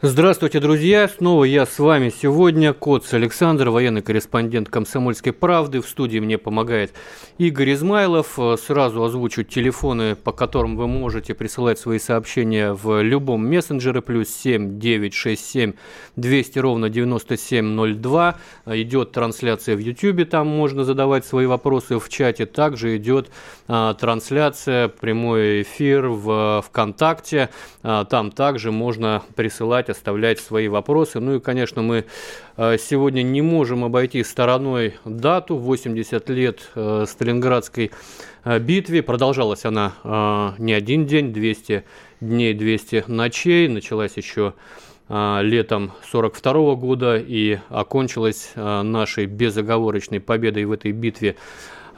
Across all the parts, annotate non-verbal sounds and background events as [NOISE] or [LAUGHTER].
Здравствуйте, друзья! Снова я с вами сегодня, Коц Александр, военный корреспондент «Комсомольской правды». В студии мне помогает Игорь Измайлов. Сразу озвучу телефоны, по которым вы можете присылать свои сообщения в любом мессенджере. Плюс 7 967 200 ровно 9702. Идет трансляция в YouTube, там можно задавать свои вопросы в чате. Также идет а, трансляция, прямой эфир в ВКонтакте. А, там также можно присылать писать, оставлять свои вопросы. Ну и, конечно, мы э, сегодня не можем обойти стороной дату 80 лет э, Сталинградской э, битве. Продолжалась она не один день, 200 дней, 200 ночей. Началась еще летом 42 года и окончилась нашей безоговорочной победой в этой битве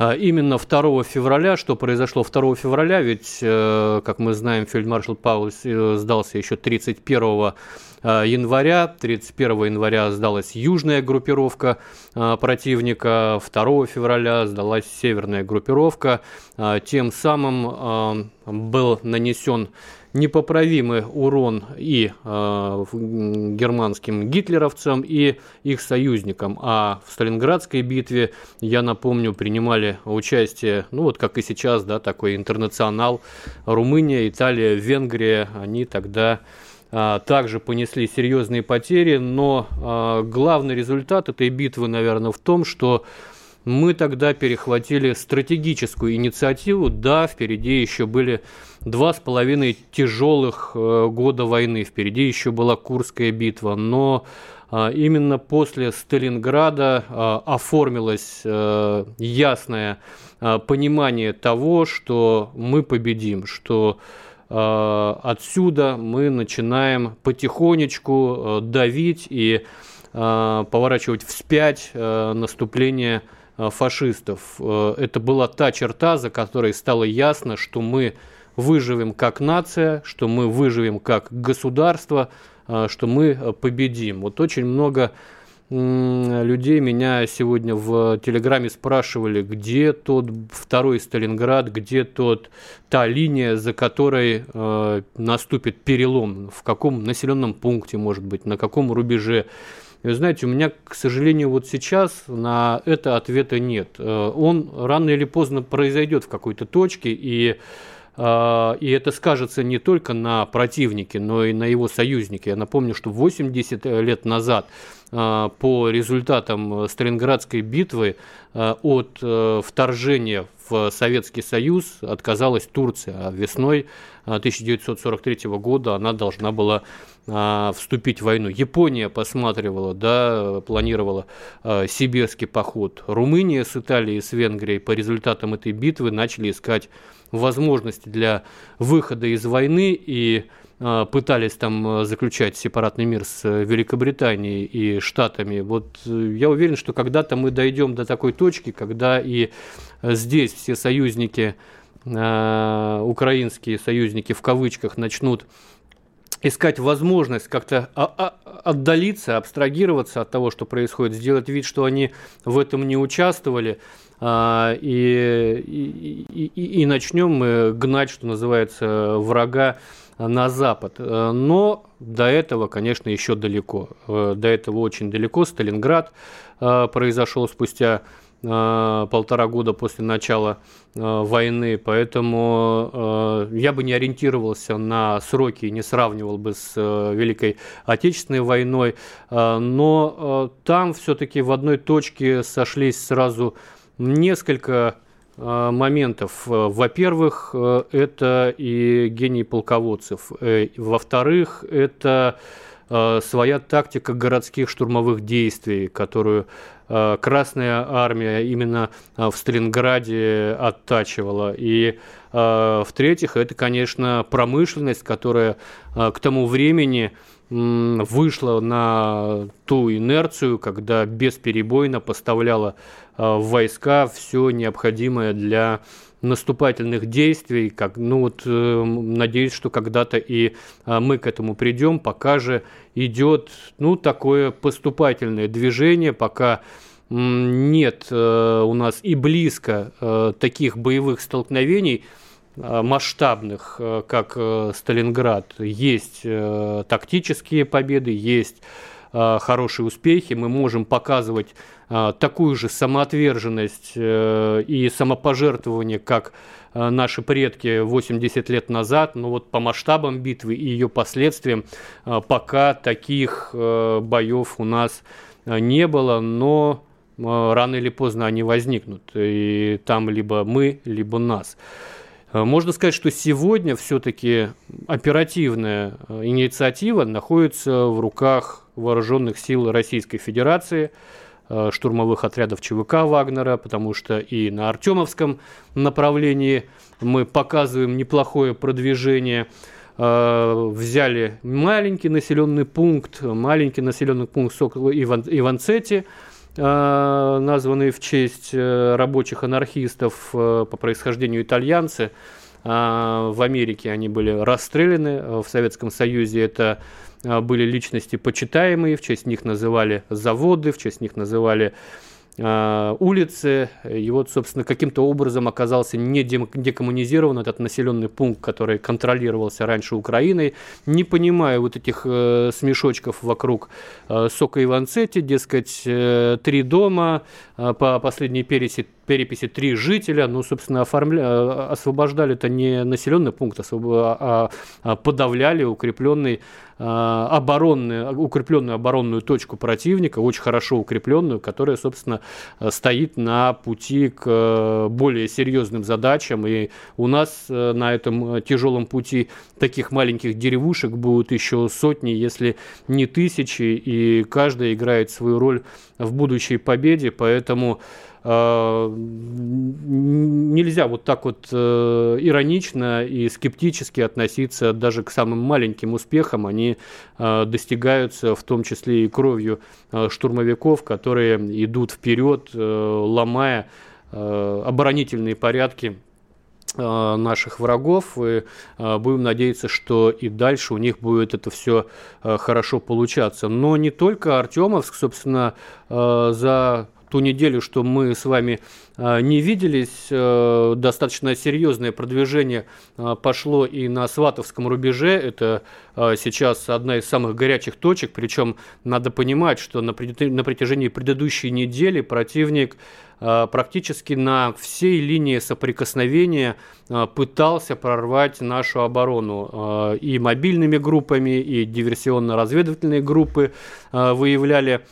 именно 2 февраля. Что произошло 2 февраля? Ведь, как мы знаем, фельдмаршал Паулс сдался еще 31 Э, января. 31 января сдалась южная группировка э, противника, 2 февраля сдалась северная группировка. Э, тем самым был нанесен непоправимый урон и э, германским гитлеровцам, и их союзникам. А в Сталинградской битве, я напомню, принимали участие, ну вот как и сейчас, да, такой интернационал, Румыния, Италия, Венгрия, они тогда также понесли серьезные потери, но а, главный результат этой битвы, наверное, в том, что мы тогда перехватили стратегическую инициативу. Да, впереди еще были два с половиной тяжелых э, года войны, впереди еще была Курская битва, но а, именно после Сталинграда оформилось э, ясное понимание того, что мы победим, что отсюда мы начинаем потихонечку э, давить и э, поворачивать вспять наступление фашистов. Это была та черта, за которой стало ясно, что мы выживем как нация, что мы выживем как государство, что мы победим. Вот очень много людей меня сегодня в Телеграме спрашивали, где тот второй Сталинград, где тот та линия, за которой э, наступит перелом, в каком населенном пункте, может быть, на каком рубеже. И вы знаете, у меня, к сожалению, вот сейчас на это ответа нет. Э, он рано или поздно произойдет в какой-то точке, и и это скажется не только на противнике, но и на его союзнике. Я напомню, что 80 лет назад а, по результатам Сталинградской битвы а, от э, вторжения в Советский Союз отказалась Турция, а весной 1943 года она должна была вступить в войну. Япония посматривала, да, планировала сибирский поход. Румыния с Италией и с Венгрией по результатам этой битвы начали искать возможности для выхода из войны и а, пытались там а, заключать сепаратный мир с э, Великобританией и Штатами. Вот э, я уверен, что когда-то мы дойдем до такой точки, когда и здесь все союзники, а, украинские союзники в кавычках, начнут искать возможность как-то отдалиться, абстрагироваться от того, что происходит, сделать вид, что они в этом не участвовали, а, и, и, и, и начнем мы гнать, что называется, врага на запад. Но до этого, конечно, еще далеко. До этого очень далеко. Сталинград а, произошел спустя а, полтора года после начала войны, поэтому я бы не ориентировался на сроки и не сравнивал бы с Великой Отечественной войной, но там все-таки в одной точке сошлись сразу несколько а, моментов. Во-первых, э, это и гений полководцев. Э, во-вторых, это э, своя тактика городских штурмовых действий, которую Красная армия именно в Сталинграде оттачивала. И в-третьих, это, конечно, промышленность, которая к тому времени вышла на ту инерцию, когда бесперебойно поставляла в войска все необходимое для наступательных действий, как, ну вот, э, надеюсь, что когда-то и э, мы к этому придем, пока же идет, ну, такое поступательное движение, пока нет э, у нас и близко э, таких боевых столкновений. э, масштабных, э, как э, Сталинград. Есть э, тактические победы, есть э, хорошие успехи, мы можем показывать такую же самоотверженность э, и самопожертвование, как э, наши предки 80 лет назад, но вот по масштабам битвы и ее последствиям э, пока таких боев у нас не было, но рано или поздно они возникнут, и там либо мы, либо нас. Можно сказать, что сегодня все-таки оперативная инициатива находится в руках вооруженных сил Российской Федерации – Э, штурмовых отрядов ЧВК Вагнера, потому что и на Артемовском направлении мы показываем неплохое продвижение. Э, взяли маленький населенный пункт, маленький населенный пункт Иван, Иванцети, э, названный в честь рабочих анархистов по происхождению итальянцы. В Америке они были расстреляны, в Советском Союзе это а, были личности почитаемые, в честь них называли заводы, в честь них называли а, улицы. И вот, собственно, каким-то образом оказался не декоммунизирован этот населенный пункт, который контролировался раньше Украиной. Не понимая вот этих э, смешочков вокруг э, Сока Иванцети, дескать, э, три дома, э, по последней переписи, переписи три жителя, ну, собственно, оформля... Э, освобождали это не населенный пункт, освоб... а, а подавляли укрепленный Э, оборонную, укрепленную оборонную точку противника, очень хорошо укрепленную, которая, собственно, стоит на пути к э, более серьезным задачам. И у нас э, на этом тяжелом пути таких маленьких деревушек будут еще сотни, если не тысячи, и каждая играет свою роль в будущей победе, поэтому Э, нельзя вот так вот э, иронично и скептически относиться даже к самым маленьким успехам. Они э, достигаются в том числе и кровью штурмовиков, которые идут вперед, ломая оборонительные порядки наших врагов и будем надеяться, что и дальше у них будет это все хорошо получаться. Но не только Артемовск, собственно, за ту неделю, что мы с вами а, не виделись, э, достаточно серьезное продвижение а, пошло и на Сватовском рубеже. Это а, сейчас одна из самых горячих точек, причем надо понимать, что на протяжении предыдущей недели противник практически на всей линии соприкосновения пытался прорвать нашу оборону. И мобильными группами, и диверсионно-разведывательные группы выявляли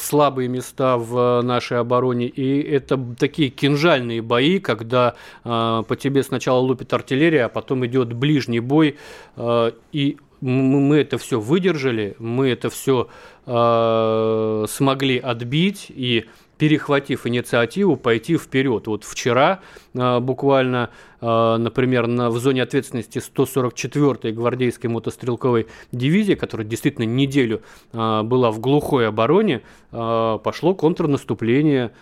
слабые места в нашей обороне. И это такие кинжальные бои, когда э, по тебе сначала лупит артиллерия, а потом идет ближний бой. Э, и мы это все выдержали, мы это все э, смогли отбить и перехватив инициативу, пойти вперед. Вот вчера э, буквально а, например, на, в зоне ответственности 144-й гвардейской мотострелковой дивизии, которая действительно неделю а, была в глухой обороне, пошло контрнаступление.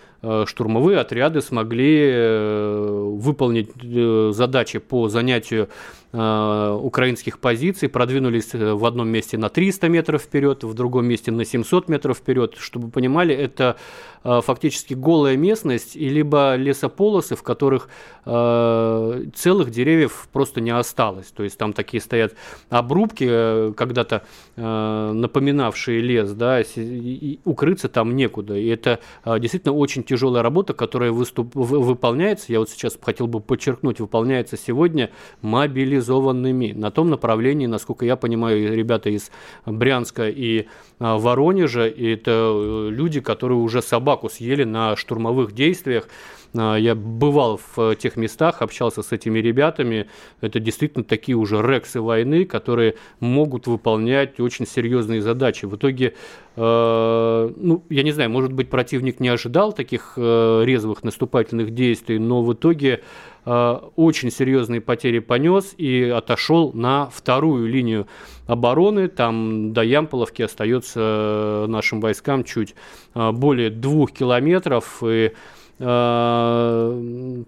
Штурмовые отряды смогли э, выполнить э, задачи по занятию украинских позиций, продвинулись э, в одном месте на 300 метров вперед, в другом месте на 700 метров вперед. Чтобы понимали, это фактически голая местность и либо лесополосы, в которых целых деревьев просто не осталось. То есть там такие стоят обрубки, э, когда-то э, напоминавшие лес, да, и укрыться там некуда. И это э, действительно очень тяжелая работа, которая выступ, выполняется, я вот сейчас хотел бы подчеркнуть, выполняется сегодня мобилизованными. На том направлении, насколько я понимаю, ребята из Брянска и Воронежа, и это люди, которые уже собаку съели на штурмовых действиях, я бывал в э, тех местах, общался с этими ребятами. Это действительно такие уже рексы войны, которые могут выполнять очень серьезные задачи. В итоге, э, ну, я не знаю, может быть, противник не ожидал таких э, резвых наступательных действий, но в итоге очень серьезные потери понес и отошел на вторую линию обороны. Там до Ямполовки остается нашим войскам чуть более двух километров. И Э, помимо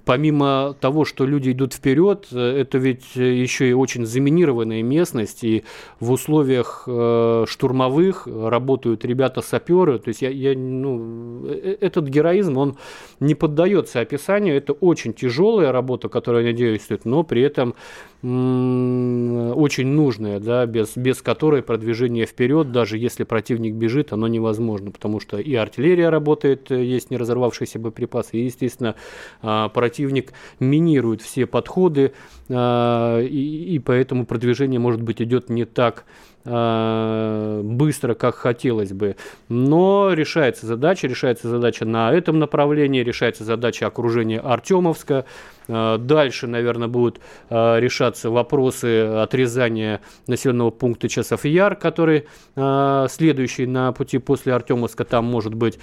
того, что люди идут вперед, это ведь еще и очень заминированная местность, и в условиях э, штурмовых работают ребята-саперы, то есть я, я, ну, э, этот героизм, он не поддается описанию, это очень тяжелая работа, которая они действуют, но при этом очень нужная, да, без, без которой продвижение вперед, даже если противник бежит, оно невозможно, потому что и артиллерия работает, есть не разорвавшиеся боеприпасы, и, естественно, а, противник минирует все подходы, а, и, поэтому продвижение, может быть, идет не так быстро, как хотелось бы. Но решается задача, решается задача на этом направлении, решается задача окружения Артемовска. А, дальше, наверное, будут а, решаться вопросы отрезания населенного пункта Часов Яр, который следующий на пути после Артемовска. Там может быть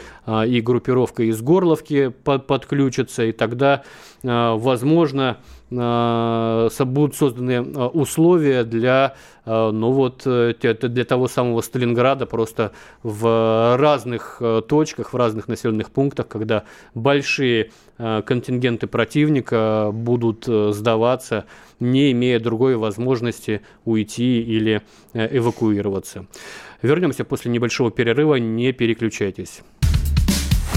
и группировка из Горловки подключится, и тогда, возможно, будут созданы условия для Э, ну вот э, для того самого Сталинграда просто в разных э, точках, в разных населенных пунктах, когда большие контингенты противника будут сдаваться, не имея другой возможности уйти или эвакуироваться. Вернемся после небольшого перерыва, не переключайтесь.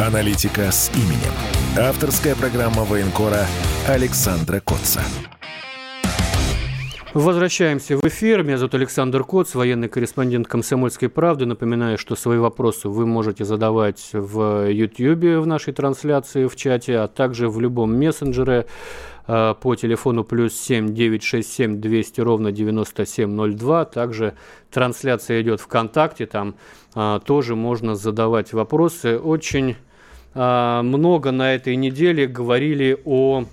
Аналитика с именем. Авторская программа военкора Александра Котца. Возвращаемся в эфир. Меня зовут Александр Коц, военный корреспондент «Комсомольской правды». Напоминаю, что свои вопросы вы можете задавать в YouTube в нашей трансляции в чате, а также в любом мессенджере по телефону плюс 7 967 200 ровно 9702. Также трансляция идет ВКонтакте, там а, тоже можно задавать вопросы. Очень а, много на этой неделе говорили о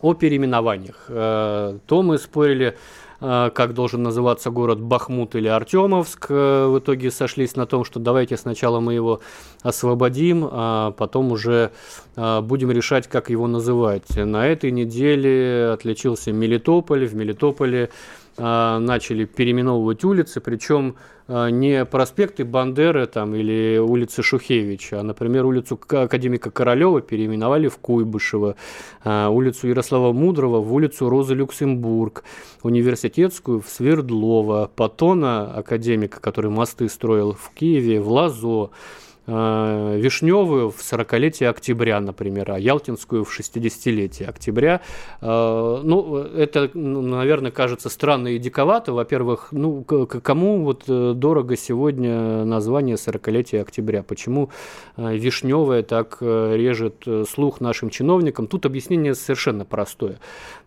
о переименованиях. Э, то мы спорили, э, как должен называться город Бахмут или Артемовск. Э, в итоге сошлись на том, что давайте сначала мы его освободим, а потом уже будем решать, как его называть. На этой неделе отличился Мелитополь. В Мелитополе начали переименовывать улицы, причем а, не проспекты Бандеры там, или улицы Шухевича, а, например, улицу академика Королева переименовали в Куйбышево, а, улицу Ярослава Мудрого в улицу Розы Люксембург, университетскую в Свердлова, Патона академика, который мосты строил в Киеве, в Лазо, Э, Вишневую в 40-летие октября, например, а Ялтинскую в 60-летие октября. Э, ну, это, ну, наверное, кажется странно и диковато. Во-первых, ну, кому вот э, дорого сегодня название 40-летия октября? Почему Вишневая так режет слух нашим чиновникам? Тут объяснение совершенно простое.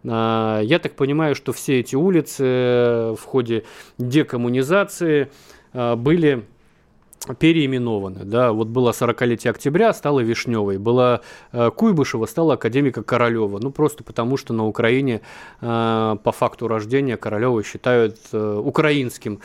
Я так понимаю, что все эти улицы в ходе декоммунизации были переименованы. Да, вот было 40-летие октября, стало Вишневой. Была э, Куйбышева, стала академика Королева. Ну, просто потому, что на Украине э, по факту рождения Королева считают э, украинским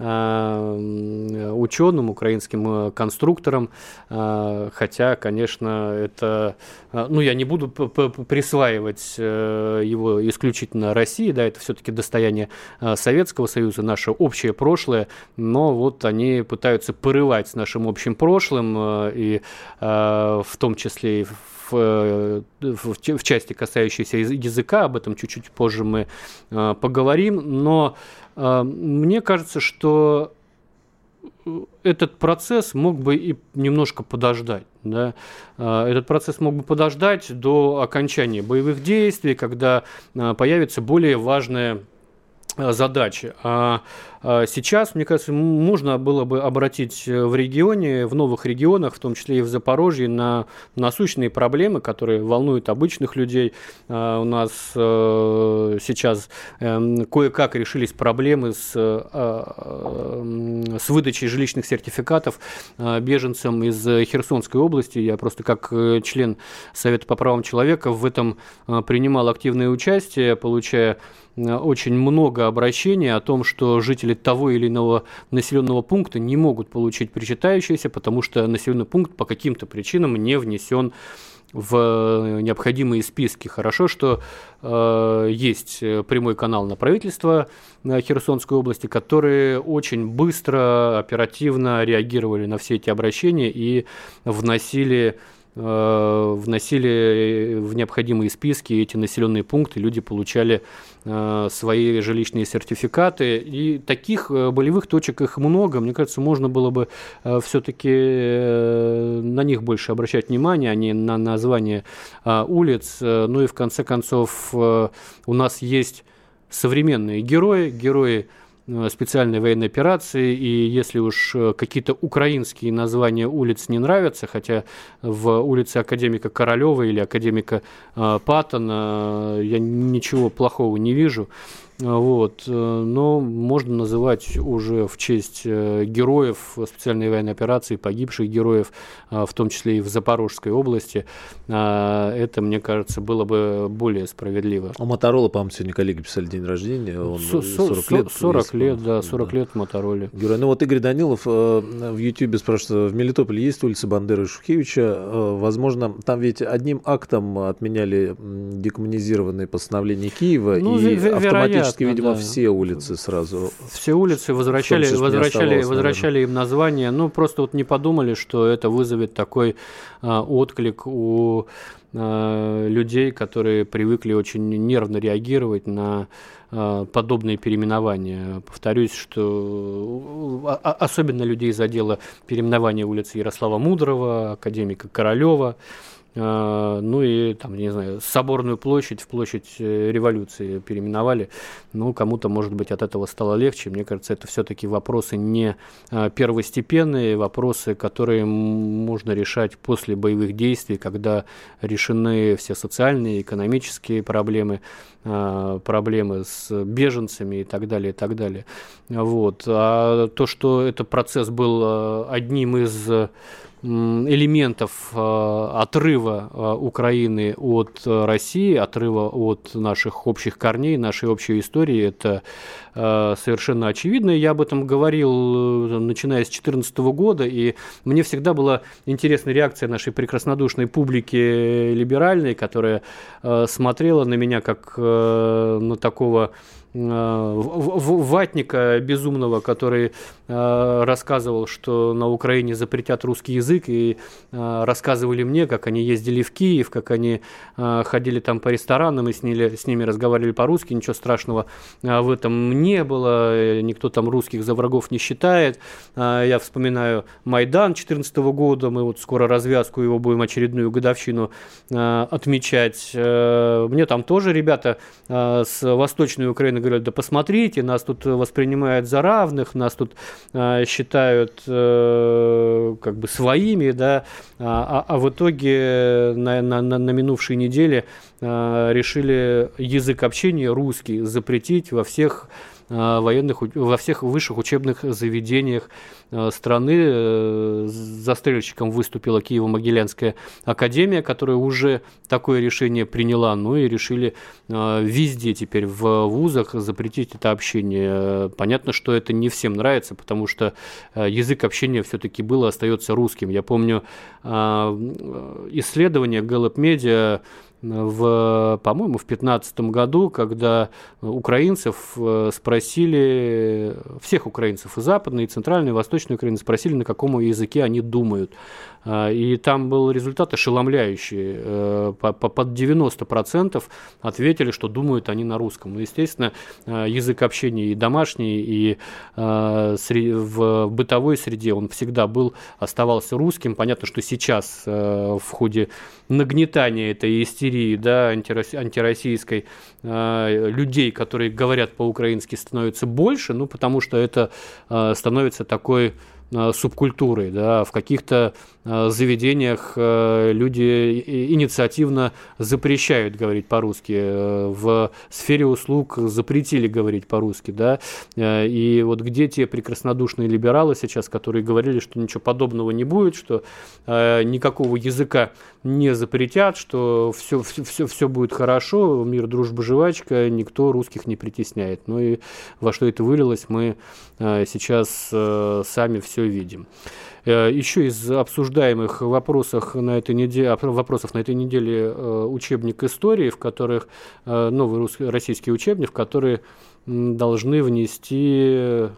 ученым, украинским э, конструктором, э, хотя, конечно, это, ну, я не буду присваивать его исключительно России, да, это все-таки достояние Советского Союза, наше общее прошлое, но вот они пытаются порывать с нашим общим прошлым, и в том числе и в, в, в части, касающейся языка, об этом чуть-чуть позже мы поговорим, но мне кажется, что э, этот процесс мог бы и немножко подождать. Да? А, этот процесс мог бы подождать до окончания боевых действий, когда а, появится более важная задачи. А сейчас, мне кажется, можно было бы обратить в регионе, в новых регионах, в том числе и в Запорожье, на насущные проблемы, которые волнуют обычных людей. У нас сейчас эм, кое-как решились проблемы с, с выдачей жилищных сертификатов беженцам из Херсонской области. Я просто как член Совета по правам человека в этом принимал активное участие, получая Э, очень много обращений о том, что жители того или иного населенного пункта не могут получить причитающиеся, потому что населенный пункт по каким-то причинам не внесен в необходимые списки. Хорошо, что э, есть прямой канал на правительство Херсонской области, которые очень быстро, оперативно реагировали на все эти обращения и вносили Э, вносили в необходимые списки эти населенные пункты, люди получали э, свои жилищные сертификаты. И таких э, болевых точек их много. Мне кажется, можно было бы все-таки на них больше обращать внимание, а не на название улиц. Ну и в конце концов у нас есть современные герои, герои Э, специальной военной операции, и если уж э, какие-то украинские названия улиц не нравятся, хотя в улице академика Королева или академика э, Паттона я ничего плохого не вижу, вот. Э, но можно называть уже в честь э, героев специальной военной операции, погибших героев, э, в том числе и в Запорожской области. Это, мне кажется, было бы более справедливо. У Моторола, по-моему, сегодня коллеги писали день рождения. Он 40 лет. 40 лет, да, 40 да. лет Мотороле. Герой. Ну вот Игорь Данилов в Ютьюбе спрашивает, в Мелитополе есть улица Бандеры и Шухевича? Возможно, там ведь одним актом отменяли декоммунизированные постановления Киева ну, и автоматически практически, видимо, да. все улицы сразу. Все улицы возвращали, возвращали, возвращали им название. Ну, просто вот не подумали, что это вызовет такой а, отклик у а, людей, которые привыкли очень нервно реагировать на а, подобные переименования. Повторюсь, что а, а, особенно людей задело переименование улицы Ярослава Мудрого, академика Королева. А, ну и, там, не знаю, Соборную площадь в площадь э, революции переименовали. Ну, кому-то, может быть, от этого стало легче. Мне кажется, это все-таки вопросы не а, первостепенные, вопросы, которые можно решать после боевых действий, когда решены все социальные, экономические проблемы, проблемы с беженцами и так далее, и так далее. Вот. А то, что этот процесс был одним из элементов э, отрыва э, Украины от э, России, отрыва от наших общих корней, нашей общей истории, это совершенно очевидно. Я об этом говорил, начиная с 2014 года, и мне всегда была интересна реакция нашей прекраснодушной публики либеральной, которая смотрела на меня как на такого ватника безумного, который э, рассказывал, что на Украине запретят русский язык, и э, рассказывали мне, как они ездили в Киев, как они ходили там по ресторанам и с ними, с ними разговаривали по-русски, ничего страшного в этом не было, никто там русских за врагов не считает. Я вспоминаю Майдан 2014 года, мы вот скоро развязку его будем очередную годовщину отмечать. Мне там тоже ребята с Восточной Украины говорят, да посмотрите, нас тут воспринимают за равных, нас тут э, считают э, как бы своими, да, а, а, а в итоге на, на, на, на минувшей неделе э, решили язык общения русский запретить во всех военных, во всех высших учебных заведениях э, страны. Э, застрельщиком выступила Киево-Могилянская академия, которая уже такое решение приняла, ну и решили везде теперь в вузах запретить это общение. Понятно, что это не всем нравится, потому что язык общения все-таки был и остается русским. Я помню исследование Gallup Media в, по-моему, в 2015 году, когда украинцев э, спросили, всех украинцев и западной, и центральной, и восточной Украины спросили, на каком языке они думают. А, и там был результат ошеломляющий. Э, под 90% ответили, что думают они на русском. Ну, естественно, э, язык общения и домашний, и в бытовой среде он всегда был, оставался русским. Понятно, что сейчас в ходе нагнетания этой истерии истерии, да, антироссийской, людей, которые говорят по-украински, становится больше, ну, потому что это становится такой субкультурой, да, в каких-то Э, заведениях э, люди инициативно запрещают говорить по-русски. Э, в сфере услуг запретили говорить по-русски. Да? И вот где те прекраснодушные либералы сейчас, которые говорили, что ничего подобного не будет, что никакого языка не запретят, что все, все, все, все будет хорошо, мир, дружба, жвачка, никто русских не притесняет. Ну и во что это вылилось, мы сейчас сами все видим. Э, Еще из обсуждаемых вопросов на этой неделе, вопросов на этой неделе э, учебник истории, в которых э, новый русский, российский учебник, в который должны внести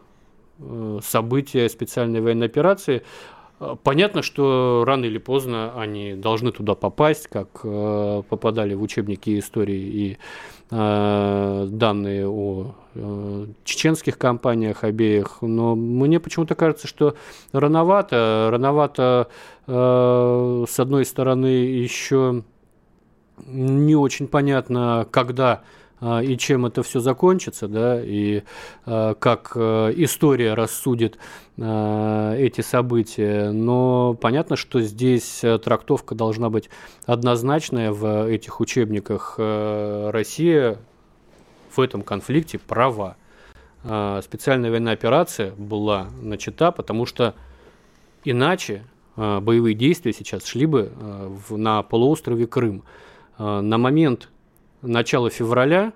события специальной военной операции. Понятно, что рано или поздно они должны туда попасть, как попадали в учебники истории и Э, данные о э, чеченских компаниях обеих, но мне почему-то кажется, что рановато, рановато э, с одной стороны еще не очень понятно, когда и чем это все закончится, да, и а, как э, история рассудит а, эти события. Но понятно, что здесь э, трактовка должна быть однозначная в этих учебниках. Э, Россия в этом конфликте права. Специальная военная операция была начата, потому что иначе боевые действия сейчас шли бы на полуострове Крым. На момент начала февраля,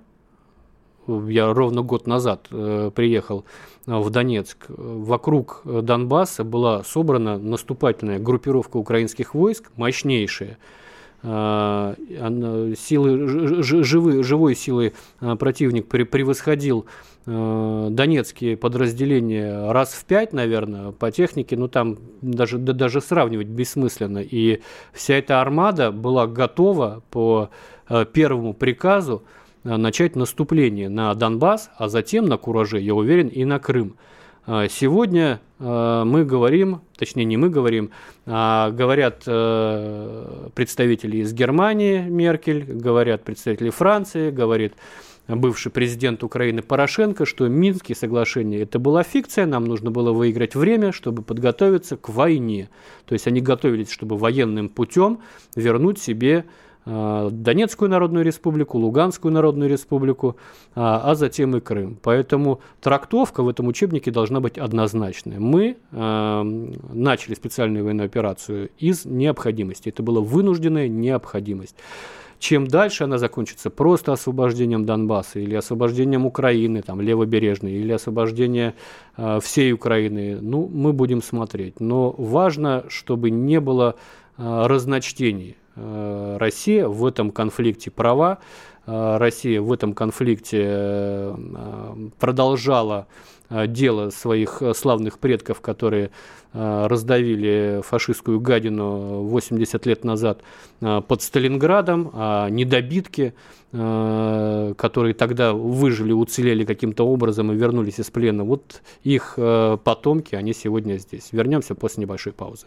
я ровно год назад э, приехал в Донецк, вокруг Донбасса была собрана наступательная группировка украинских войск, мощнейшая, э, силы, живы, живой силой э, противник превосходил э, донецкие подразделения раз в пять, наверное, по технике, ну там даже, да, даже сравнивать бессмысленно. И вся эта армада была готова по первому приказу начать наступление на Донбасс, а затем на Кураже, я уверен, и на Крым. Э, сегодня мы говорим, точнее не мы говорим, а говорят представители из Германии, Меркель, говорят представители Франции, говорит бывший президент Украины Порошенко, что Минские соглашения это была фикция, нам нужно было выиграть время, чтобы подготовиться к войне. То есть они готовились, чтобы военным путем вернуть себе Э, Донецкую Народную Республику, Луганскую Народную Республику, а, а затем и Крым. Поэтому трактовка в этом учебнике должна быть однозначная. Мы э, начали специальную военную операцию из необходимости. Это была вынужденная необходимость. Чем дальше она закончится просто освобождением Донбасса или освобождением Украины, там, левобережной, или освобождением э, всей Украины, ну, мы будем смотреть. Но важно, чтобы не было э, разночтений Россия в этом конфликте права, э, Россия в этом конфликте э, продолжала дело своих славных предков, которые раздавили фашистскую гадину 80 лет назад под Сталинградом, а недобитки, которые тогда выжили, уцелели каким-то образом и вернулись из плена, вот их потомки, они сегодня здесь. Вернемся после небольшой паузы.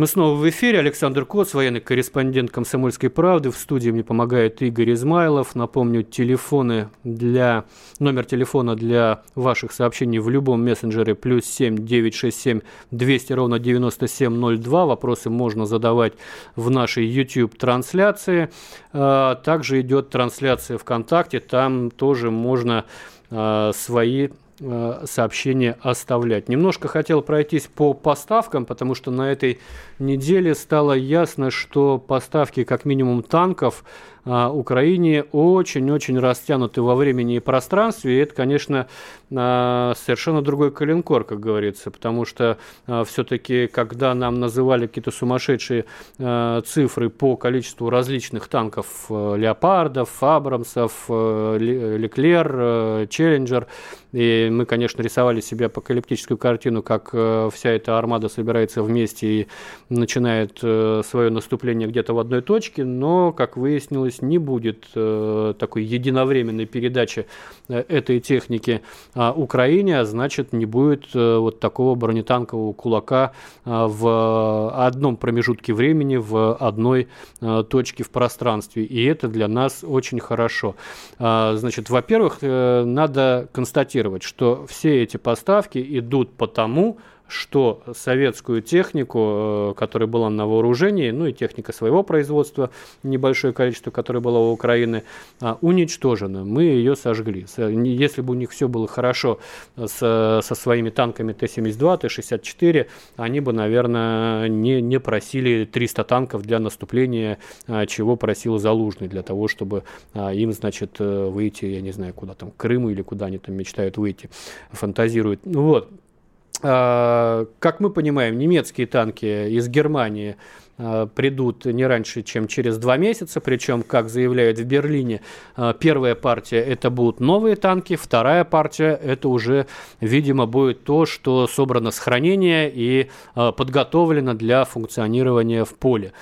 Мы снова в эфире. Александр Коц, военный корреспондент «Комсомольской правды». В студии мне помогает Игорь Измайлов. Напомню, телефоны для, номер телефона для ваших сообщений в любом мессенджере плюс 7 967 200 ровно 9702. Вопросы можно задавать в нашей YouTube-трансляции. А, также идет трансляция ВКонтакте. Там тоже можно а, свои сообщения оставлять. Немножко хотел пройтись по поставкам, потому что на этой неделе стало ясно, что поставки как минимум танков Украине очень-очень растянуты во времени и пространстве. И это, конечно, а, совершенно другой коленкор, как говорится, потому что а, все-таки, когда нам называли какие-то сумасшедшие цифры по количеству различных танков, леопардов, абрамсов, леклер, челленджер, и мы, конечно, рисовали себе апокалиптическую картину, как вся эта армада собирается вместе и начинает свое наступление где-то в одной точке, но, как выяснилось, есть не будет э, такой единовременной передачи э, этой техники э, Украине, а значит не будет э, вот такого бронетанкового кулака в одном промежутке времени, в одной точке в пространстве. И это для нас очень хорошо. Э, значит, во-первых, надо констатировать, что все эти поставки идут потому, что советскую технику, э, которая была на вооружении, ну и техника своего производства, небольшое количество, которое было у Украины, а, уничтожена. Мы ее сожгли. Если бы у них все было хорошо с, со своими танками Т-72, Т-64, они бы, наверное, не, не просили 300 танков для наступления, а, чего просил Залужный, для того, чтобы а, им, значит, э, выйти, я не знаю, куда там, к Крыму или куда они там мечтают выйти, фантазируют. Ну вот. А, как мы понимаем, немецкие танки из Германии а, придут не раньше, чем через два месяца. Причем, как заявляют в Берлине, а, первая партия это будут новые танки, вторая партия это уже, видимо, будет то, что собрано с хранения и подготовлено для функционирования в поле.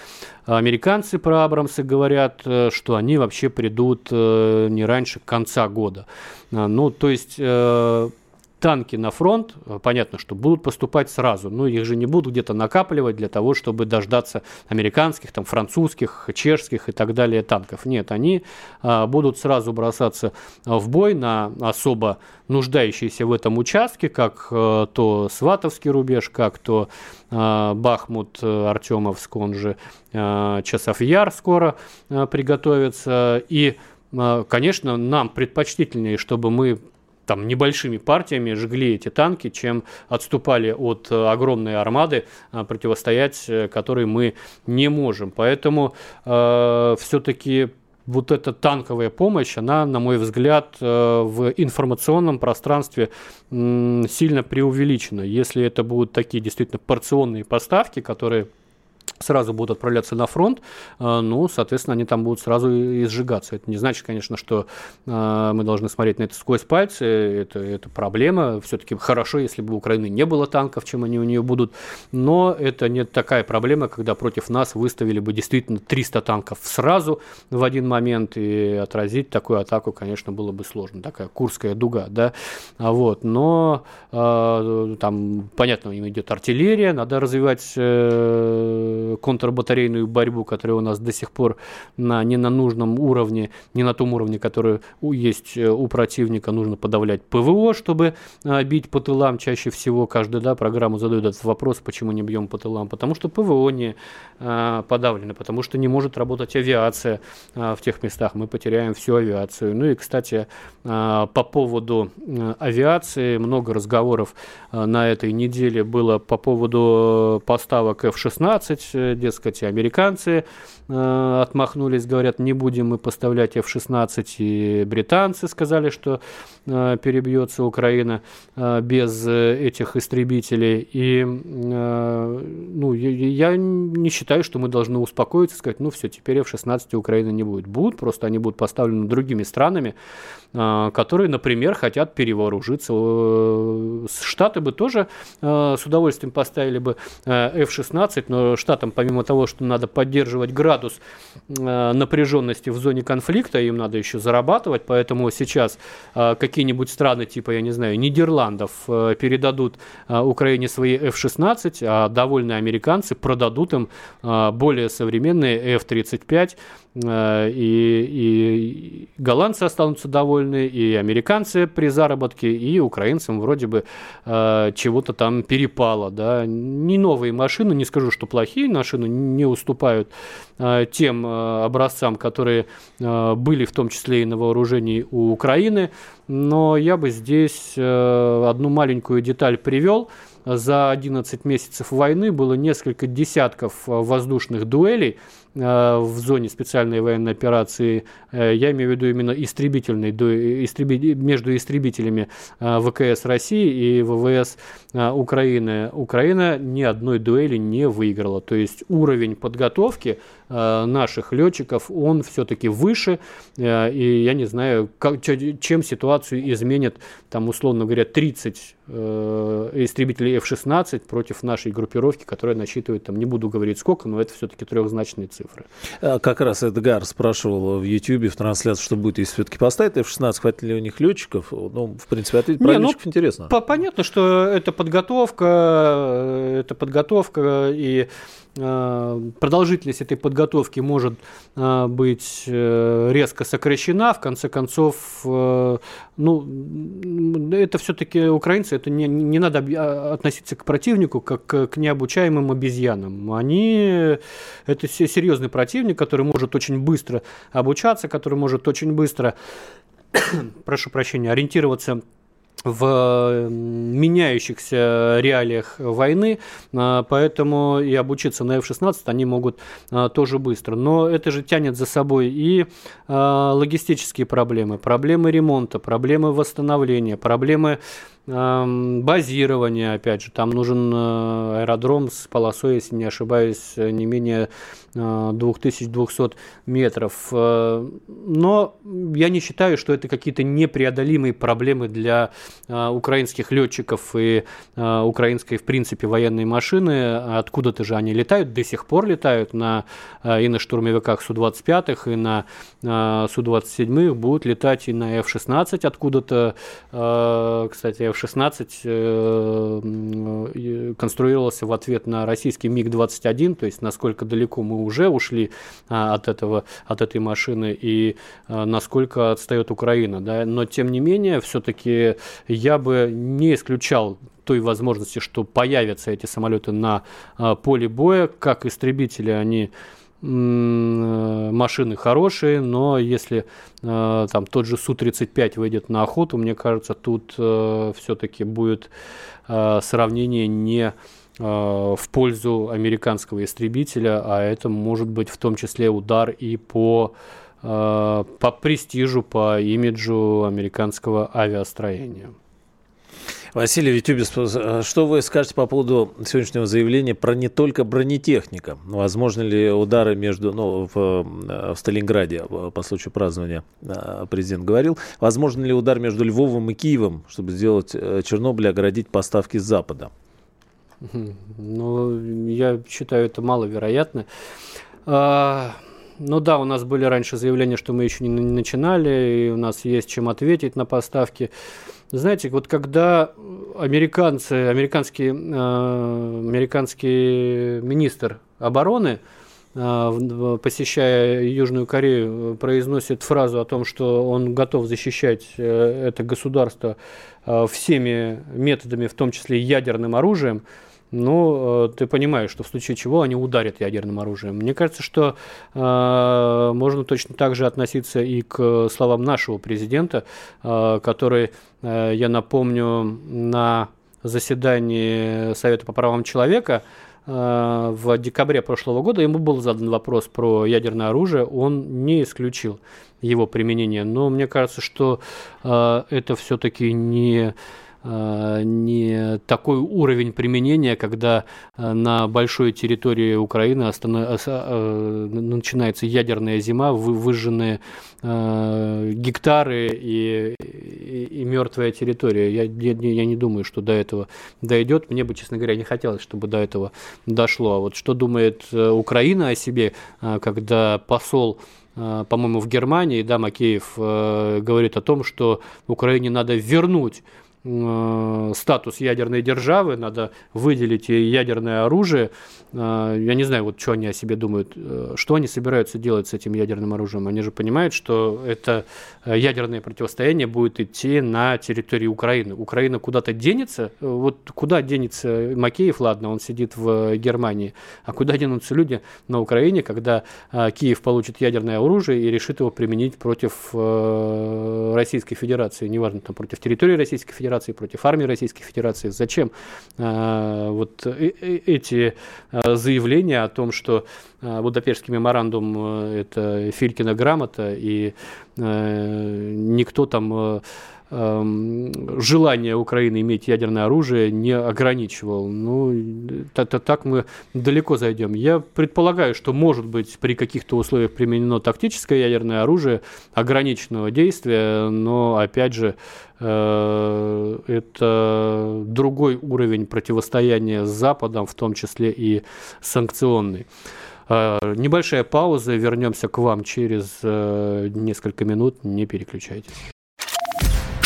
Американцы про Абрамсы говорят, э, что они вообще придут э, не раньше конца года. Ну, то есть э, танки на фронт, э, понятно, что будут поступать сразу, но их же не будут где-то накапливать для того, чтобы дождаться американских, там, французских, чешских и так далее танков. Нет, они а, будут сразу бросаться в бой на особо нуждающиеся в этом участке, как а, то Сватовский рубеж, как то а, Бахмут, Артемовск, он же а, Часов Яр скоро приготовится. И Конечно, нам предпочтительнее, чтобы мы там небольшими партиями жгли эти танки, чем отступали от э, огромной армады, э, противостоять э, которой мы не можем. Поэтому э, все-таки вот эта танковая помощь, она, на мой взгляд, в информационном пространстве сильно преувеличена. Если это будут такие действительно порционные поставки, которые сразу будут отправляться на фронт, э, ну, соответственно, они там будут сразу и сжигаться. Это не значит, конечно, что э, мы должны смотреть на это сквозь пальцы, это, это проблема. Все-таки хорошо, если бы у Украины не было танков, чем они у нее будут, но это не такая проблема, когда против нас выставили бы действительно 300 танков сразу в один момент, и отразить такую атаку, конечно, было бы сложно. Такая Курская дуга, да, а вот, но э, там, понятно, им идет артиллерия, надо развивать контрбатарейную борьбу, которая у нас до сих пор на, не на нужном уровне, не на том уровне, который у, есть э, у противника, нужно подавлять ПВО, чтобы а, бить по тылам. Чаще всего каждая да, программа задает этот вопрос, почему не бьем по тылам. Потому что ПВО не а, подавлено, потому что не может работать авиация а, в тех местах. Мы потеряем всю авиацию. Ну и, кстати, а, по поводу а, авиации много разговоров а, на этой неделе было по поводу поставок F-16 Э, дескать, американцы э, отмахнулись, говорят, не будем мы поставлять F-16, и британцы сказали, что э, перебьется Украина э, без э, этих истребителей. И э, ну, я, я не считаю, что мы должны успокоиться сказать, ну все, теперь F-16 Украины не будет. Будут, просто они будут поставлены другими странами, э, которые, например, хотят перевооружиться. Э, Штаты бы тоже э, с удовольствием поставили бы э, F-16, но Штатам там, помимо того, что надо поддерживать градус э, напряженности в зоне конфликта, им надо еще зарабатывать, поэтому сейчас э, какие-нибудь страны, типа, я не знаю, Нидерландов, э, передадут Украине свои F-16, а довольные американцы продадут им более современные F-35, и, и голландцы останутся довольны, и американцы при заработке, и украинцам вроде бы чего-то там перепало. Да. Не новые машины, не скажу, что плохие машины, не уступают тем образцам, которые были в том числе и на вооружении у Украины, но я бы здесь одну маленькую деталь привел. За 11 месяцев войны было несколько десятков воздушных дуэлей Э, в зоне специальной военной операции, э, я имею в виду именно истребительной, между истребителями э, ВКС России и ВВС Украины. Украина ни одной дуэли не выиграла. То есть уровень подготовки наших летчиков, он все-таки выше, и я не знаю, как, чем ситуацию изменит, там, условно говоря, 30 истребителей F-16 против нашей группировки, которая насчитывает, там, не буду говорить сколько, но это все-таки трехзначные цифры. А как раз Эдгар спрашивал в YouTube, в трансляции, что будет, если все-таки поставить F-16, хватит ли у них летчиков? Ну, в принципе, ответить про Не, летчиков ну, интересно. Понятно, что это подготовка, это подготовка и Э, продолжительность этой подготовки может э, быть э, резко сокращена. В конце концов, ну, это все-таки украинцы, это не, не надо а, относиться к противнику как к необучаемым обезьянам. Они, это серьезный противник, который может очень быстро обучаться, который может очень быстро, [COUGHS] прошу прощения, ориентироваться в меняющихся реалиях войны, а, поэтому и обучиться на F-16 они могут а, тоже быстро. Но это же тянет за собой и а, логистические проблемы, проблемы ремонта, проблемы восстановления, проблемы базирования, опять же, там нужен аэродром с полосой, если не ошибаюсь, не менее 2200 метров. Но я не считаю, что это какие-то непреодолимые проблемы для украинских летчиков и украинской, в принципе, военной машины. Откуда-то же они летают, до сих пор летают на, и на штурмовиках Су-25, и на Су-27, будут летать и на F-16 откуда-то. Кстати, F F-16 э, конструировался в ответ на российский МиГ-21, то есть насколько далеко мы уже ушли а, от, этого, от этой машины и насколько отстает Украина. Да? Но тем не менее, все-таки я бы не исключал той возможности, что появятся эти самолеты на а, поле боя, как истребители, они машины хорошие, но если э, там тот же Су-35 выйдет на охоту, мне кажется, тут э, все-таки будет э, сравнение не в пользу американского истребителя, а это может быть в том числе удар и по, по престижу, по имиджу американского авиастроения. Василий Витюбис, э, что вы скажете по поводу сегодняшнего заявления про не только бронетехника? Возможно ли удары между, ну, в, э, в Сталинграде э, по случаю празднования президент говорил, возможно ли удар между Львовом и Киевом, чтобы сделать Чернобыль, оградить поставки с Запада? Ну, я считаю, это маловероятно. Ну да, у нас были раньше заявления, что мы еще не начинали, и у нас есть чем ответить на поставки. Знаете, вот когда американцы, американский, э, американский министр обороны, э, посещая Южную Корею, произносит фразу о том, что он готов защищать э, это государство э, всеми методами, в том числе ядерным оружием, ну, э, ты понимаешь, что в случае чего они ударят ядерным оружием. Мне кажется, что э, можно точно так же относиться и к словам нашего президента, э, который, э, я напомню, на заседании Совета по правам человека э, в декабре прошлого года ему был задан вопрос про ядерное оружие, он не исключил его применение. Но мне кажется, что э, это все-таки не не такой уровень применения, когда э, на большой территории Украины. Э, начинается ядерная зима, выжженные гектары и, и, и мертвая территория. Я, я, я не думаю, что до этого дойдет. Мне бы, честно говоря, не хотелось, чтобы до этого дошло. А вот что думает Украина о себе, когда посол по-моему, в Германии, да, Макеев говорит о том, что Украине надо вернуть Э, статус ядерной державы, надо выделить ядерное оружие. Э, я не знаю, вот что они о себе думают, э, что они собираются делать с этим ядерным оружием. Они же понимают, что это ядерное противостояние будет идти на территории Украины. Украина куда-то денется, вот куда денется Макеев, ладно, он сидит в Германии, а куда денутся люди на Украине, когда Киев получит ядерное оружие и решит его применить против Российской Федерации, неважно, там, против территории Российской Федерации, Федерации, против армии Российской Федерации. Зачем э, вот э, э, эти заявления о том, что Будапештский меморандум – это Филькина грамота, и никто там Эм, желание Украины иметь ядерное оружие не ограничивал. Ну, так, так мы далеко зайдем. Я предполагаю, что может быть при каких-то условиях применено тактическое ядерное оружие ограниченного действия, но опять же э, это другой уровень противостояния с Западом, в том числе и санкционный. Э, небольшая пауза, вернемся к вам через э, несколько минут, не переключайтесь.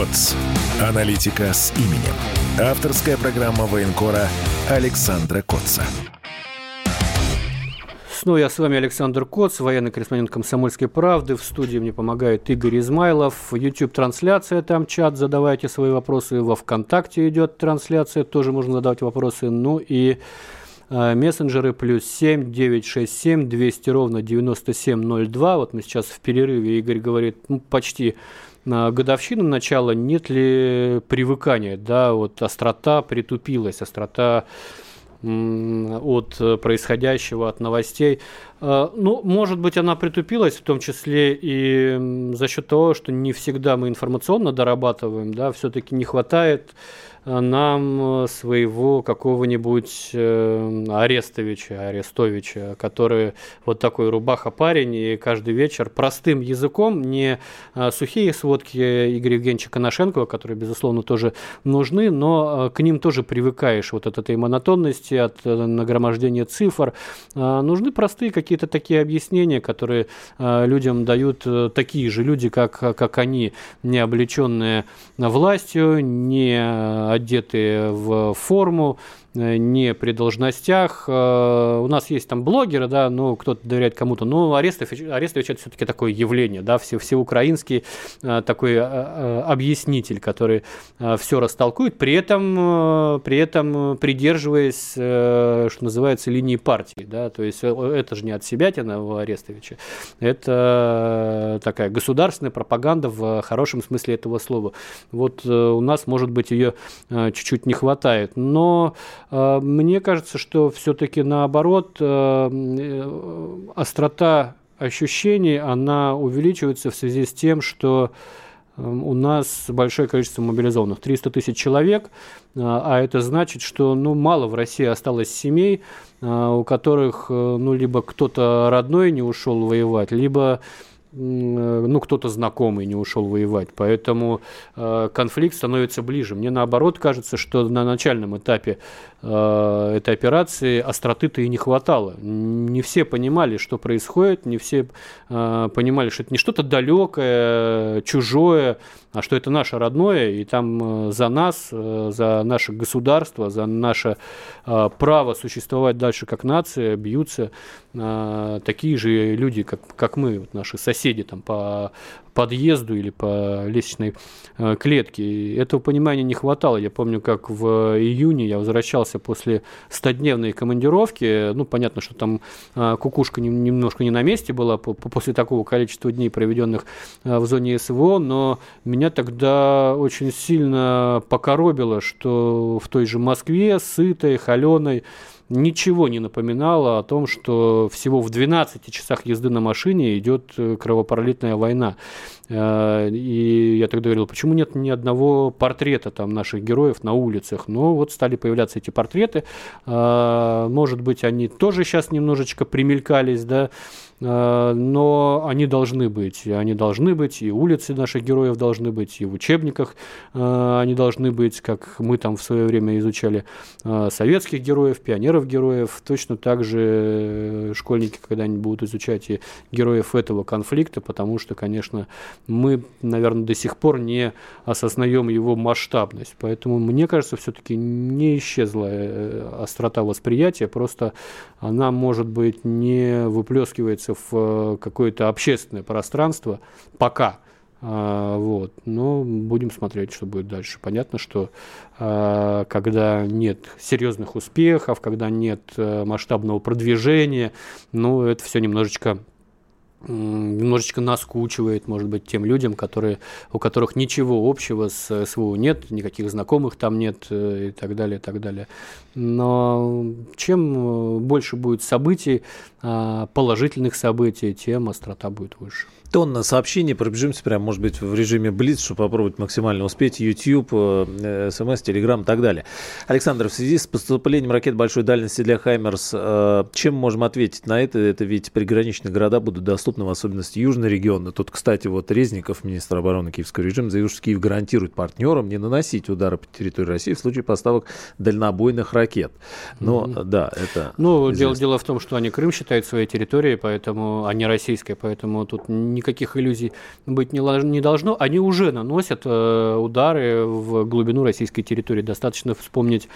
КОЦ. Аналитика с именем. Авторская программа военкора Александра Котца. Снова я с вами Александр Коц, военный корреспондент «Комсомольской правды». В студии мне помогает Игорь Измайлов. YouTube-трансляция, там чат, задавайте свои вопросы. Во ВКонтакте идет трансляция, тоже можно задавать вопросы. Ну и э, мессенджеры плюс 7 967 200 ровно 9702. Вот мы сейчас в перерыве, Игорь говорит, ну, почти на годовщину начала нет ли привыкания, да, вот острота притупилась, острота от происходящего, от новостей. А, ну, может быть, она притупилась, в том числе и за счет того, что не всегда мы информационно дорабатываем, да, все-таки не хватает нам своего какого-нибудь э, Арестовича, Арестовича, который вот такой рубаха-парень, и каждый вечер простым языком, не э, сухие сводки Игоря Евгеньевича Коношенкова, которые, безусловно, тоже нужны, но э, к ним тоже привыкаешь вот от этой монотонности, от э, нагромождения цифр. Э, нужны простые какие-то такие объяснения, которые э, людям дают э, такие же люди, как, как они, не облеченные властью, не одетые в форму, не при должностях. Э, у нас есть там блогеры, да, ну, кто-то доверяет кому-то, но Арестович, Арестович это все-таки такое явление, да, все, всеукраинский э, такой объяснитель, который все растолкует, при этом, при этом придерживаясь, что называется, линии партии, да, то есть это же не от себя у Арестовича, это такая государственная пропаганда в хорошем смысле этого слова. Вот у нас, может быть, ее чуть-чуть не хватает, но Э, мне кажется, что все-таки наоборот, э, э, острота ощущений, она увеличивается в связи с тем, что у нас большое количество мобилизованных, 300 тысяч человек, а это значит, что ну, мало в России осталось семей, у которых ну, либо кто-то родной не ушел воевать, либо ну, кто-то знакомый не ушел воевать. Поэтому э, конфликт становится ближе. Мне наоборот кажется, что на начальном этапе э, этой операции остроты-то и не хватало. Не все понимали, что происходит, не все э, понимали, что это не что-то далекое, чужое, а что это наше родное, и там э, за нас, э, за наше государство, за наше э, право существовать дальше как нация бьются такие же люди, как, как мы, вот наши соседи там по подъезду или по лестничной клетке. И этого понимания не хватало. Я помню, как в июне я возвращался после 100-дневной командировки. Ну, понятно, что там кукушка немножко не на месте была после такого количества дней, проведенных в зоне СВО, но меня тогда очень сильно покоробило, что в той же Москве, сытой, холеной, ничего не напоминало о том, что всего в 12 часах езды на машине идет э, кровопролитная война. И я тогда говорил, почему нет ни одного портрета там наших героев на улицах? Но вот стали появляться эти портреты. Может быть, они тоже сейчас немножечко примелькались, да, Э, но они должны быть. Они должны быть, и улицы наших героев должны быть, и в учебниках э, они должны быть, как мы там в свое время изучали э, советских героев, пионеров-героев. Точно так же школьники когда-нибудь будут изучать и героев этого конфликта, потому что, конечно, мы, наверное, до сих пор не осознаем его масштабность. Поэтому, мне кажется, все-таки не исчезла острота восприятия, просто она, может быть, не выплескивается в э, какое-то общественное пространство пока. А, вот. Но будем смотреть, что будет дальше. Понятно, что а, когда нет серьезных успехов, когда нет э, масштабного продвижения, ну, это все немножечко немножечко наскучивает, может быть, тем людям, которые, у которых ничего общего с СВО нет, никаких знакомых там нет э, и так далее, и так далее. Но чем больше будет событий, а, положительных событий, тем острота будет выше тонна сообщений. Пробежимся прямо, может быть, в режиме Блиц, чтобы попробовать максимально успеть. YouTube, э, СМС, Телеграм и так далее. Александр, в связи с поступлением ракет большой дальности для Хаймерс, э, чем можем ответить на это? Это ведь приграничные города будут доступны, в особенности южный регион. Тут, кстати, вот Резников, министр обороны киевского режима, заявил, что Киев гарантирует партнерам не наносить удары по территории России в случае поставок дальнобойных ракет. Но, mm-hmm. да, это... Ну, дело, дело в том, что они Крым считают своей территорией, поэтому, а не российской, поэтому тут не никаких иллюзий быть не, должно. Они уже наносят э, удары в глубину российской территории. Достаточно вспомнить,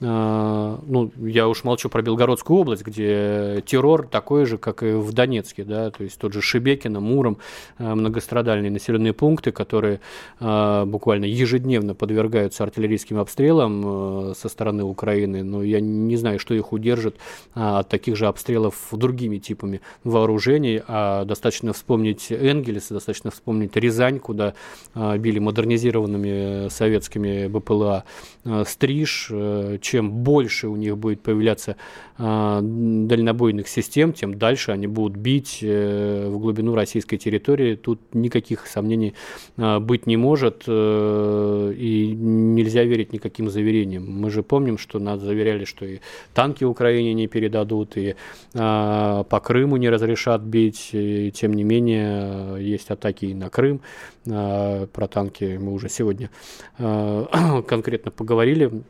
э, ну, я уж молчу про Белгородскую область, где террор такой же, как и в Донецке, да, то есть тот же Шебекино, Муром, э, многострадальные населенные пункты, которые буквально ежедневно подвергаются артиллерийским обстрелам со стороны Украины. Но я не знаю, что их удержит от таких же обстрелов другими типами вооружений. А достаточно вспомнить Энгельса, достаточно вспомнить Рязань, куда а, били модернизированными советскими БПЛА а, Стриж. Э, чем больше у них будет появляться дальнобойных систем, тем дальше они будут бить э, в глубину российской территории. Тут никаких сомнений быть не может, э, и нельзя верить никаким заверениям. Мы же помним, что нас заверяли, что и танки Украине не передадут, и по Крыму не разрешат бить, и тем не менее Э, есть атаки и на Крым. Э, про танки мы уже сегодня э, [CLEARS THROAT] конкретно поговорили.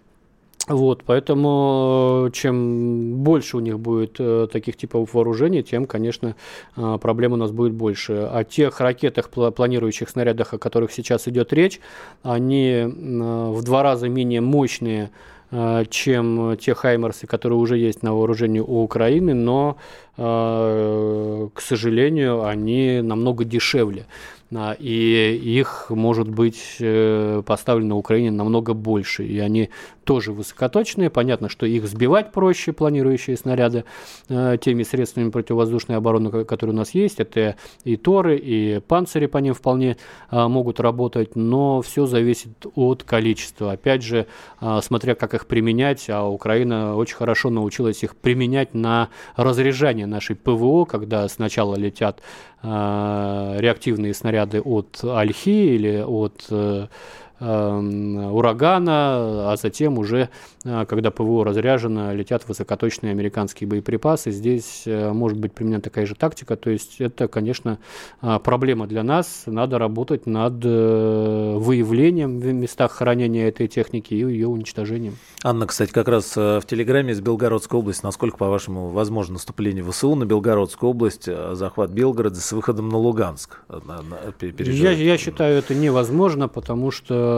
Вот, поэтому чем больше у них будет э, таких типов вооружений, тем, конечно, э, проблем у нас будет больше. О тех ракетах, планирующих снарядах, о которых сейчас идет речь, они э, в два раза менее мощные, э, чем те Хаймерсы, которые уже есть на вооружении у Украины, но Э, к сожалению, они намного дешевле. И их может быть э, поставлено Украине намного больше. И они тоже высокоточные. Понятно, что их сбивать проще, планирующие снаряды, э, теми средствами противовоздушной обороны, которые у нас есть. Это и Торы, и панцири по ним вполне могут работать. Но все зависит от количества. Опять же, смотря как их применять, а Украина очень хорошо научилась их применять на разряжание состояние нашей ПВО, когда сначала летят э, реактивные снаряды от Альхи или от э, урагана, а затем уже, э, когда ПВО разряжено, летят высокоточные американские боеприпасы. Здесь э, может быть применена такая же тактика, то есть это, конечно, э, проблема для нас. Надо работать над выявлением в местах хранения этой техники и ее уничтожением. Анна, кстати, как раз в Телеграме из Белгородской области, насколько, по-вашему, возможно наступление ВСУ на Белгородскую область, захват Белгорода с выходом на Луганск? Я, я считаю, это невозможно, потому что Э,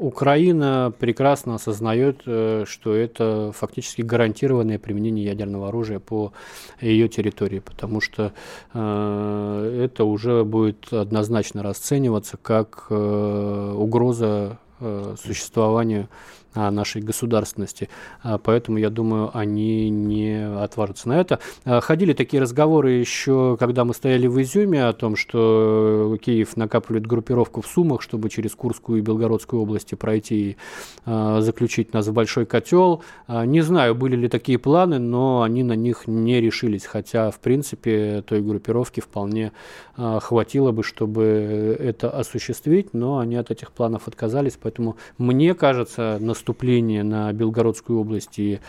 Украина прекрасно осознает, э, что это фактически гарантированное применение ядерного оружия по ее территории, потому что э, это уже будет однозначно расцениваться как угроза существованию нашей государственности. А, поэтому, я думаю, они не отважатся на это. А, ходили такие разговоры еще, когда мы стояли в Изюме, о том, что Киев накапливает группировку в Сумах, чтобы через Курскую и Белгородскую области пройти и заключить нас в большой котел. Не знаю, были ли такие планы, но они на них не решились, хотя, в принципе, той группировки вполне хватило бы, чтобы это осуществить, но они от этих планов отказались, поэтому мне кажется, на наступление на Белгородскую область и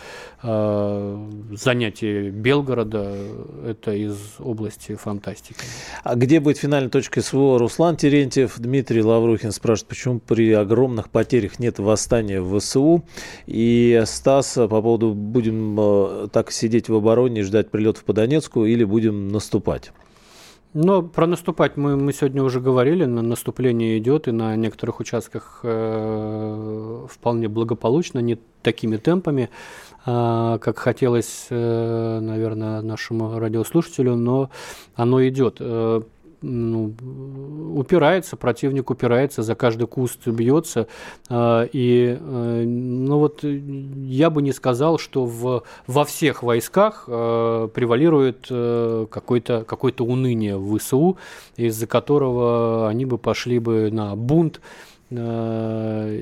э, занятие Белгорода – это из области фантастики. А где будет финальной точкой СВО? Руслан Терентьев, Дмитрий Лаврухин спрашивает, почему при огромных потерях нет восстания в ВСУ? И Стас по поводу «будем э, так сидеть в обороне и ждать прилетов по Донецку или будем наступать?» Но про наступать мы, мы сегодня уже говорили, на наступление идет, и на некоторых участках э, вполне благополучно, не такими темпами, э, как хотелось, э, наверное, нашему радиослушателю, но оно идет. Э, ну, упирается, противник упирается, за каждый куст бьется. А, и, э, ну вот, я бы не сказал, что в, во всех войсках э, превалирует э, какое-то какое уныние в ВСУ, из-за которого они бы пошли бы на бунт, и,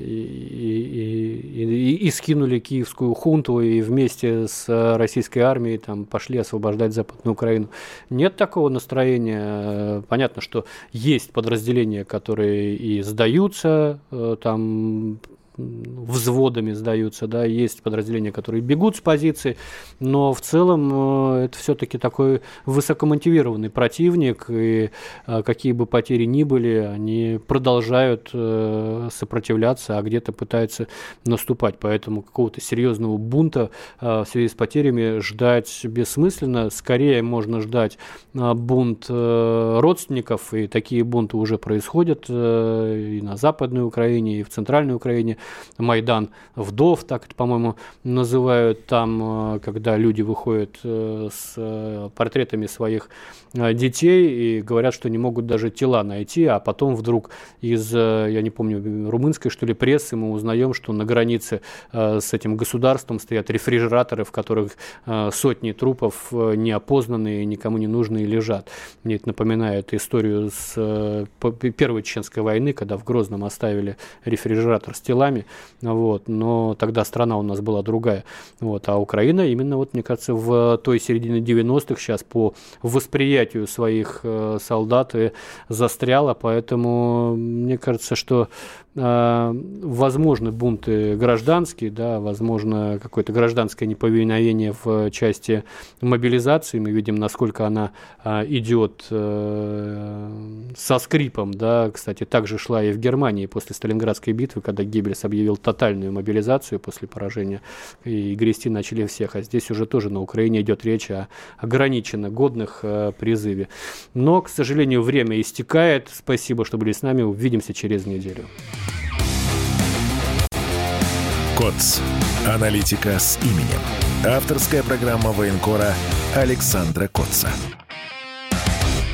и, и, и скинули киевскую хунту и вместе с российской армией там пошли освобождать Западную Украину. Нет такого настроения. Понятно, что есть подразделения, которые и сдаются, э, там взводами сдаются, да, есть подразделения, которые бегут с позиции, но в целом э, это все-таки такой высокомотивированный противник, и э, какие бы потери ни были, они продолжают э, сопротивляться, а где-то пытаются наступать, поэтому какого-то серьезного бунта в связи с потерями ждать бессмысленно, скорее можно ждать бунт родственников, и такие бунты уже происходят и на Западной Украине, и в Центральной Украине, Майдан вдов, так это, по-моему, называют там, э, когда люди выходят э, с э, портретами своих детей и говорят, что не могут даже тела найти, а потом вдруг из, я не помню, румынской, что ли, прессы мы узнаем, что на границе с этим государством стоят рефрижераторы, в которых сотни трупов неопознанные, никому не нужные лежат. Мне это напоминает историю с Первой Чеченской войны, когда в Грозном оставили рефрижератор с телами, руками, вот, но тогда страна у нас была другая, вот, а Украина именно, вот, мне кажется, в той середине 90-х сейчас по восприятию своих э, солдат и застряла, поэтому мне кажется, что э, возможны бунты гражданские, да, возможно какое-то гражданское неповиновение в части мобилизации, мы видим, насколько она э, идет э, со скрипом, да, кстати, также шла и в Германии после Сталинградской битвы, когда Геббельс объявил тотальную мобилизацию после поражения, и грести начали всех. А здесь уже тоже на Украине идет речь о ограниченно годных э, призыве. Но, к сожалению, время истекает. Спасибо, что были с нами. Увидимся через неделю. КОЦ. Аналитика с именем. Авторская программа военкора Александра Котца.